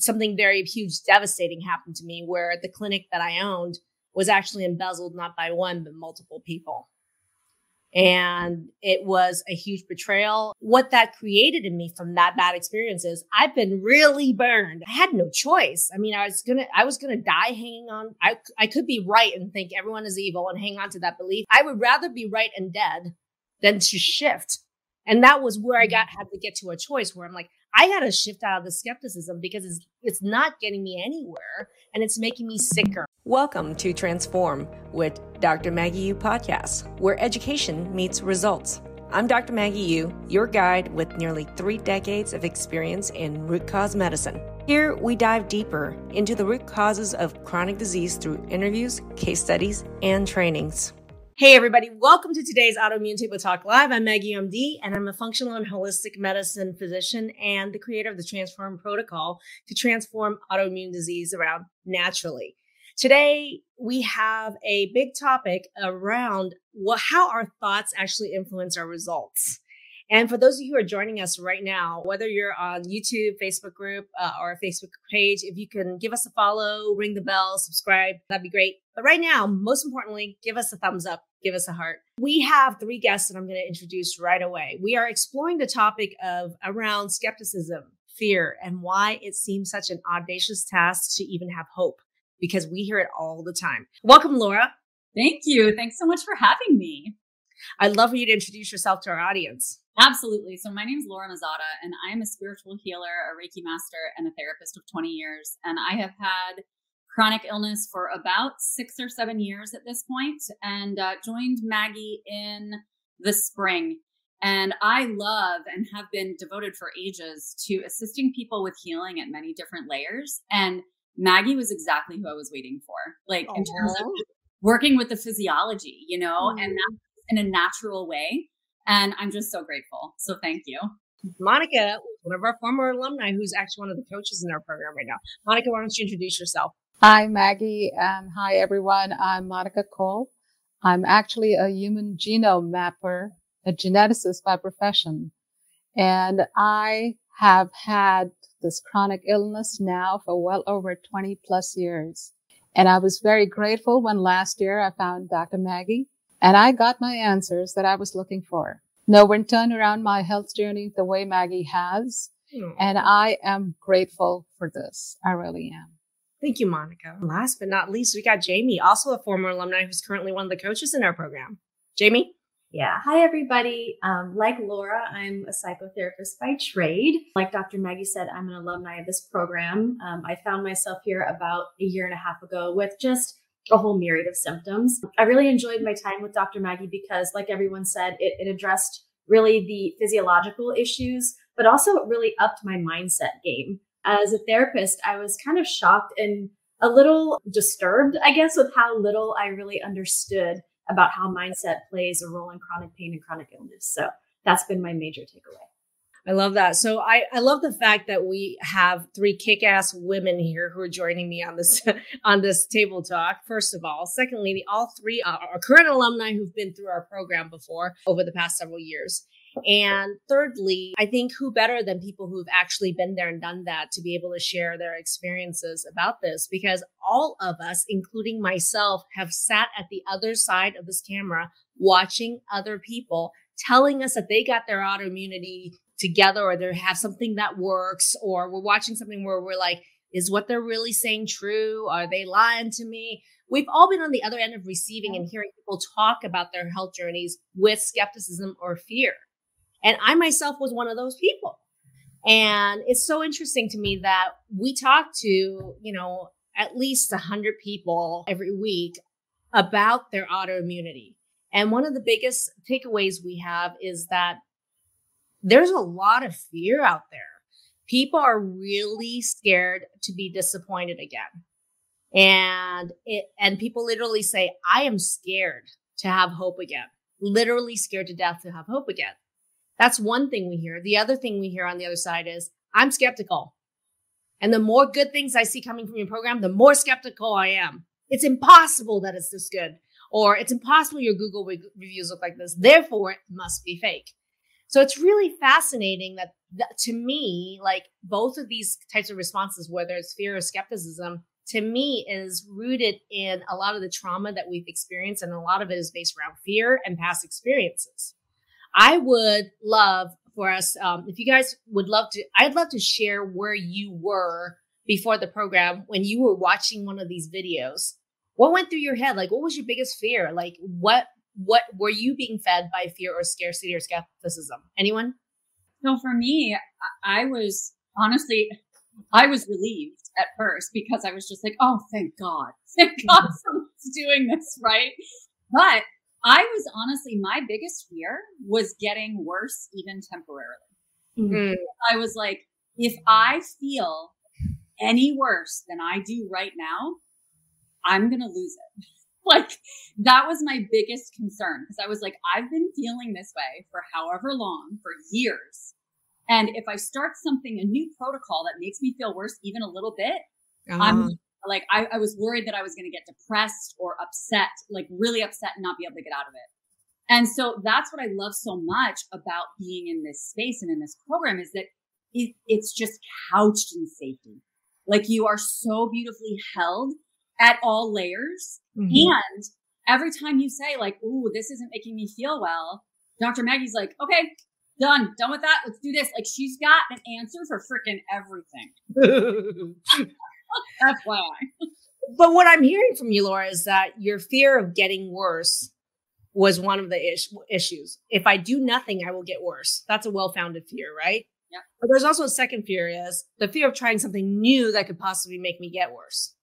something very huge, devastating happened to me where the clinic that I owned was actually embezzled not by one, but multiple people. And it was a huge betrayal. What that created in me from that bad experience is I've been really burned. I had no choice. I mean, I was gonna, I was gonna die hanging on. I, I could be right and think everyone is evil and hang on to that belief. I would rather be right and dead than to shift. And that was where I got, mm. had to get to a choice where I'm like, I got to shift out of the skepticism because it's, it's not getting me anywhere and it's making me sicker. Welcome to Transform with Dr. Maggie Yu podcast, where education meets results. I'm Dr. Maggie Yu, your guide with nearly three decades of experience in root cause medicine. Here, we dive deeper into the root causes of chronic disease through interviews, case studies, and trainings. Hey, everybody, welcome to today's Autoimmune Table Talk Live. I'm Maggie MD, and I'm a functional and holistic medicine physician and the creator of the Transform Protocol to transform autoimmune disease around naturally. Today, we have a big topic around what, how our thoughts actually influence our results. And for those of you who are joining us right now, whether you're on YouTube, Facebook group, uh, or Facebook page, if you can give us a follow, ring the bell, subscribe, that'd be great. But right now, most importantly, give us a thumbs up, give us a heart. We have three guests that I'm going to introduce right away. We are exploring the topic of around skepticism, fear, and why it seems such an audacious task to even have hope because we hear it all the time. Welcome, Laura. Thank you. Thanks so much for having me. I'd love for you to introduce yourself to our audience. Absolutely. So my name is Laura Mazzotta, and I am a spiritual healer, a Reiki master, and a therapist of 20 years. And I have had chronic illness for about six or seven years at this point, and uh, joined Maggie in the spring. And I love and have been devoted for ages to assisting people with healing at many different layers. And Maggie was exactly who I was waiting for, like Aww. in terms of working with the physiology, you know, mm. and that in a natural way and I'm just so grateful. So thank you. Monica, one of our former alumni who's actually one of the coaches in our program right now. Monica, why don't you introduce yourself? Hi, Maggie, and hi, everyone. I'm Monica Cole. I'm actually a human genome mapper, a geneticist by profession. And I have had this chronic illness now for well over 20 plus years. And I was very grateful when last year I found Dr. Maggie and I got my answers that I was looking for. No one turned around my health journey the way Maggie has. Mm. And I am grateful for this. I really am. Thank you, Monica. Last but not least, we got Jamie, also a former alumni who's currently one of the coaches in our program. Jamie? Yeah. Hi, everybody. Um, like Laura, I'm a psychotherapist by trade. Like Dr. Maggie said, I'm an alumni of this program. Um, I found myself here about a year and a half ago with just a whole myriad of symptoms. I really enjoyed my time with Dr. Maggie because, like everyone said, it, it addressed really the physiological issues, but also it really upped my mindset game. As a therapist, I was kind of shocked and a little disturbed, I guess, with how little I really understood about how mindset plays a role in chronic pain and chronic illness. So that's been my major takeaway. I love that. So I, I love the fact that we have three kick-ass women here who are joining me on this on this table talk. First of all, secondly, all three uh, are, are current alumni who've been through our program before over the past several years. And thirdly, I think who better than people who've actually been there and done that to be able to share their experiences about this? Because all of us, including myself, have sat at the other side of this camera watching other people telling us that they got their autoimmunity together or they have something that works or we're watching something where we're like, is what they're really saying true? Are they lying to me? We've all been on the other end of receiving and hearing people talk about their health journeys with skepticism or fear. And I myself was one of those people. And it's so interesting to me that we talk to, you know, at least 100 people every week about their autoimmunity. And one of the biggest takeaways we have is that there's a lot of fear out there. People are really scared to be disappointed again. And it, and people literally say, I am scared to have hope again. Literally scared to death to have hope again. That's one thing we hear. The other thing we hear on the other side is, I'm skeptical. And the more good things I see coming from your program, the more skeptical I am. It's impossible that it's this good, or it's impossible your Google re- reviews look like this. Therefore, it must be fake. So it's really fascinating that, to me, like both of these types of responses, whether it's fear or skepticism, to me is rooted in a lot of the trauma that we've experienced. And a lot of it is based around fear and past experiences. I would love for us, um, if you guys would love to, I'd love to share where you were before the program when you were watching one of these videos. What went through your head? Like, what was your biggest fear? Like, what what were you being fed by fear or scarcity or skepticism? Anyone? So for me, I was honestly, I was relieved at first because I was just like, oh, thank God. Thank God someone's doing this, right? But I was honestly, my biggest fear was getting worse even temporarily. Mm-hmm. I was like, if I feel any worse than I do right now, I'm going to lose it. like that was my biggest concern because I was like, I've been feeling this way for however long, for years. And if I start something, a new protocol that makes me feel worse even a little bit, uh-huh. I'm like, I, I was worried that I was going to get depressed or upset, like really upset and not be able to get out of it. And so that's what I love so much about being in this space and in this program is that it, it's just couched in safety. Like you are so beautifully held at all layers. Mm-hmm. And every time you say like, "Ooh, this isn't making me feel well," Dr. Maggie's like, "Okay, done, done with that. Let's do this." Like she's got an answer for freaking everything. FYI. But what I'm hearing from you, Laura, is that your fear of getting worse was one of the is- issues. If I do nothing, I will get worse. That's a well-founded fear, right? Yeah. But there's also a second fear is the fear of trying something new that could possibly make me get worse.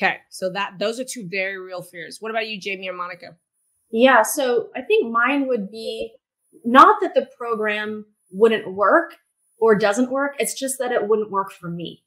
Okay, so that those are two very real fears. What about you, Jamie or Monica? Yeah, so I think mine would be not that the program wouldn't work or doesn't work. It's just that it wouldn't work for me.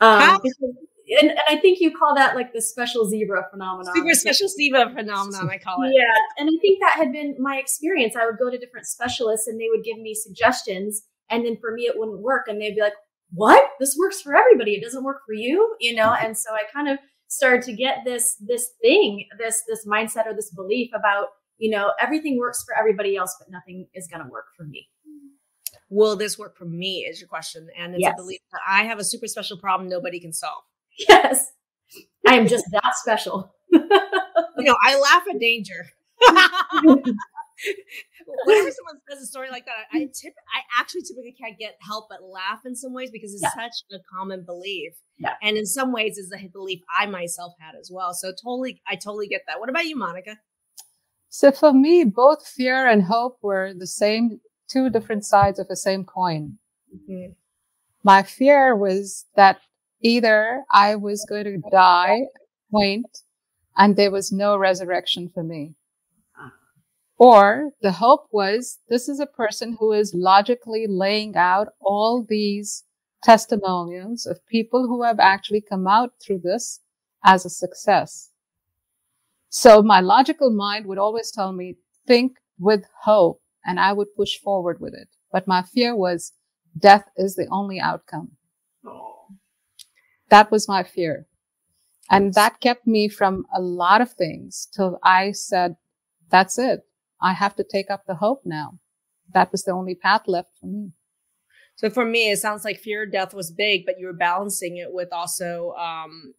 Um, and, and, I think you call that like the special zebra phenomenon. Super special zebra phenomenon, I call it. Yeah. And I think that had been my experience. I would go to different specialists and they would give me suggestions. And then for me, it wouldn't work. And they'd be like, what? This works for everybody. It doesn't work for you, you know? And so I kind of started to get this this thing this this mindset or this belief about you know everything works for everybody else but nothing is going to work for me. Will this work for me is your question and it's yes. a belief that i have a super special problem nobody can solve. Yes. I am just that special. You know i laugh at danger whenever someone says a story like that, I tip, I actually typically can't get help but laugh in some ways because it's yeah. such a common belief. Yeah. And in some ways is a belief I myself had as well. So totally, I totally get that. What about you, Monica? So for me, both fear and hope were the same, two different sides of the same coin. Mm-hmm. My fear was that either I was going to die, point, and there was no resurrection for me. Or the hope was this is a person who is logically laying out all these testimonials of people who have actually come out through this as a success. So my logical mind would always tell me, think with hope, and I would push forward with it. But my fear was death is the only outcome. That was my fear. And that kept me from a lot of things till I said, that's it. I have to take up the hope now. That was the only path left for me. So for me, it sounds like fear of death was big, but you were balancing it with also um,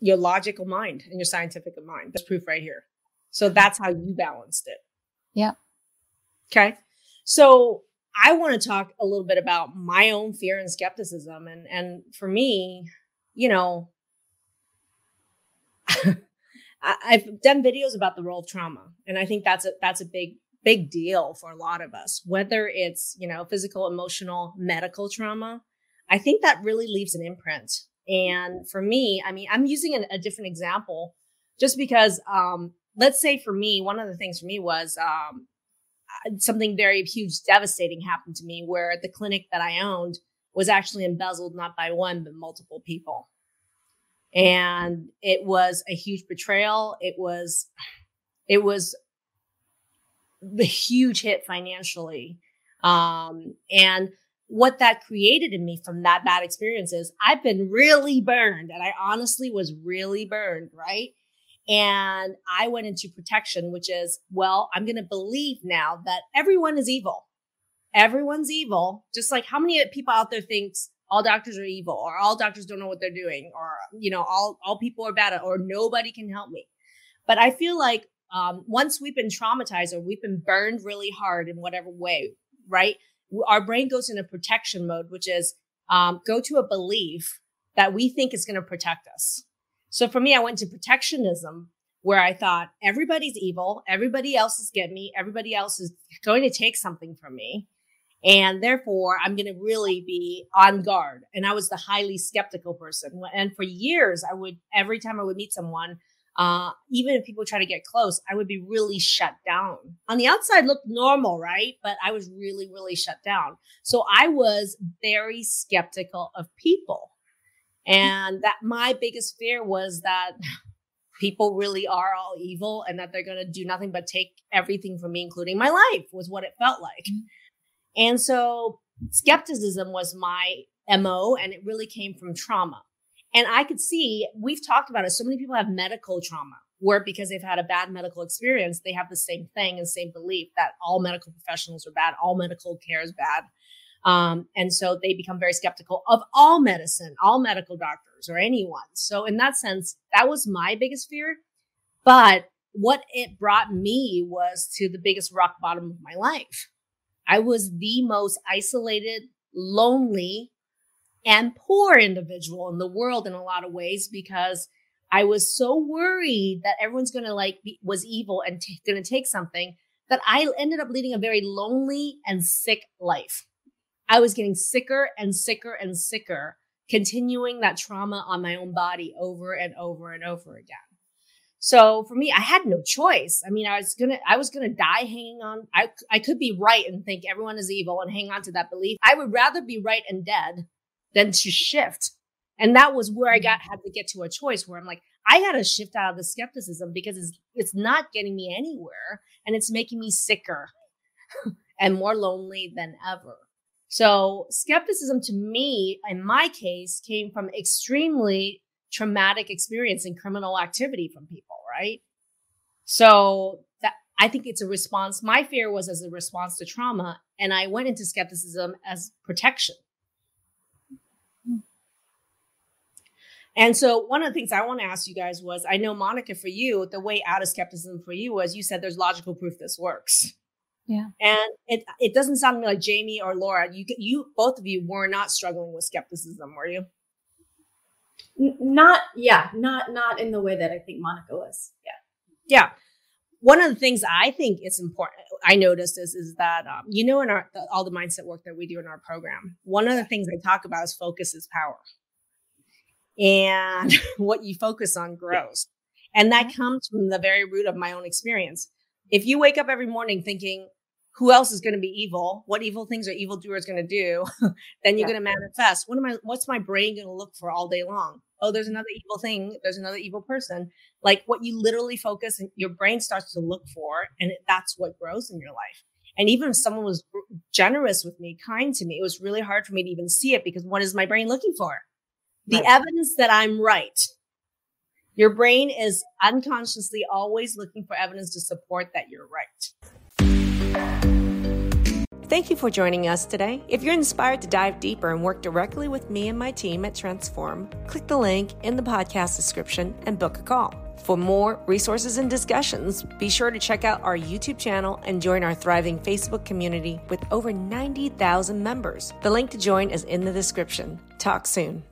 your logical mind and your scientific mind. That's proof right here. So that's how you balanced it. Yeah. Okay. So I want to talk a little bit about my own fear and skepticism. And and for me, you know, I've done videos about the role of trauma, and I think that's a that's a big big deal for a lot of us. Whether it's you know physical, emotional, medical trauma, I think that really leaves an imprint. And for me, I mean, I'm using a, a different example just because, um, let's say for me, one of the things for me was um, something very huge, devastating happened to me where the clinic that I owned was actually embezzled not by one but multiple people and it was a huge betrayal it was it was the huge hit financially um and what that created in me from that bad experience is i've been really burned and i honestly was really burned right And I went into protection, which is, well, I'm going to believe now that everyone is evil. Everyone's evil. Just like how many people out there thinks all doctors are evil or all doctors don't know what they're doing or, you know, all, all people are bad or nobody can help me. But I feel like um, once we've been traumatized or we've been burned really hard in whatever way, right? Our brain goes into protection mode, which is um, go to a belief that we think is going to protect us. So for me, I went to protectionism where I thought everybody's evil, everybody else is getting me, everybody else is going to take something from me. And therefore, I'm going to really be on guard. And I was the highly skeptical person. And for years, I would, every time I would meet someone, uh, even if people try to get close, I would be really shut down. On the outside, looked normal, right? But I was really, really shut down. So I was very skeptical of people. And that my biggest fear was that people really are all evil and that they're going to do nothing but take everything from me, including my life, was what it felt like. And so skepticism was my MO, and it really came from trauma. And I could see, we've talked about it. So many people have medical trauma where because they've had a bad medical experience, they have the same thing and same belief that all medical professionals are bad, all medical care is bad. Um, and so they become very skeptical of all medicine, all medical doctors or anyone. So in that sense, that was my biggest fear. But what it brought me was to the biggest rock bottom of my life. I was the most isolated, lonely, and poor individual in the world in a lot of ways because I was so worried that everyone's going to like be, was evil and t- going to take something that I ended up leading a very lonely and sick life. I was getting sicker and sicker and sicker, continuing that trauma on my own body over and over and over again. So for me, I had no choice. I mean, I was gonna, I was gonna die hanging on. I, I could be right and think everyone is evil and hang on to that belief. I would rather be right and dead than to shift. And that was where I got mm-hmm. had to get to a choice where I'm like, I got to shift out of the skepticism because it's it's not getting me anywhere and it's making me sicker and more lonely than ever. So skepticism to me, in my case, came from extremely traumatic experience and criminal activity from people, right? So that I think it's a response. My fear was as a response to trauma, and I went into skepticism as protection. And so one of the things I want to ask you guys was I know Monica for you, the way out of skepticism for you was you said there's logical proof this works. Yeah. And it it doesn't sound like Jamie or Laura, you you both of you were not struggling with skepticism, were you? Not yeah, not not in the way that I think Monica was. Yeah. Yeah. One of the things I think is important, I noticed is is that um, you know in our all the mindset work that we do in our program, one of the things I talk about is focus is power and what you focus on grows. And that comes from the very root of my own experience. If you wake up every morning thinking, who else is going to be evil? What evil things are evildoers going to do? then you're yeah. going to manifest. What am I, what's my brain going to look for all day long? Oh, there's another evil thing. There's another evil person. Like what you literally focus and your brain starts to look for. And that's what grows in your life. And even if someone was generous with me, kind to me, it was really hard for me to even see it because what is my brain looking for? the right. evidence that I'm right. Your brain is unconsciously always looking for evidence to support that you're right. Thank you for joining us today. If you're inspired to dive deeper and work directly with me and my team at Transform, click the link in the podcast description and book a call. For more resources and discussions, be sure to check out our YouTube channel and join our thriving Facebook community with over 90,000 members. The link to join is in the description. Talk soon.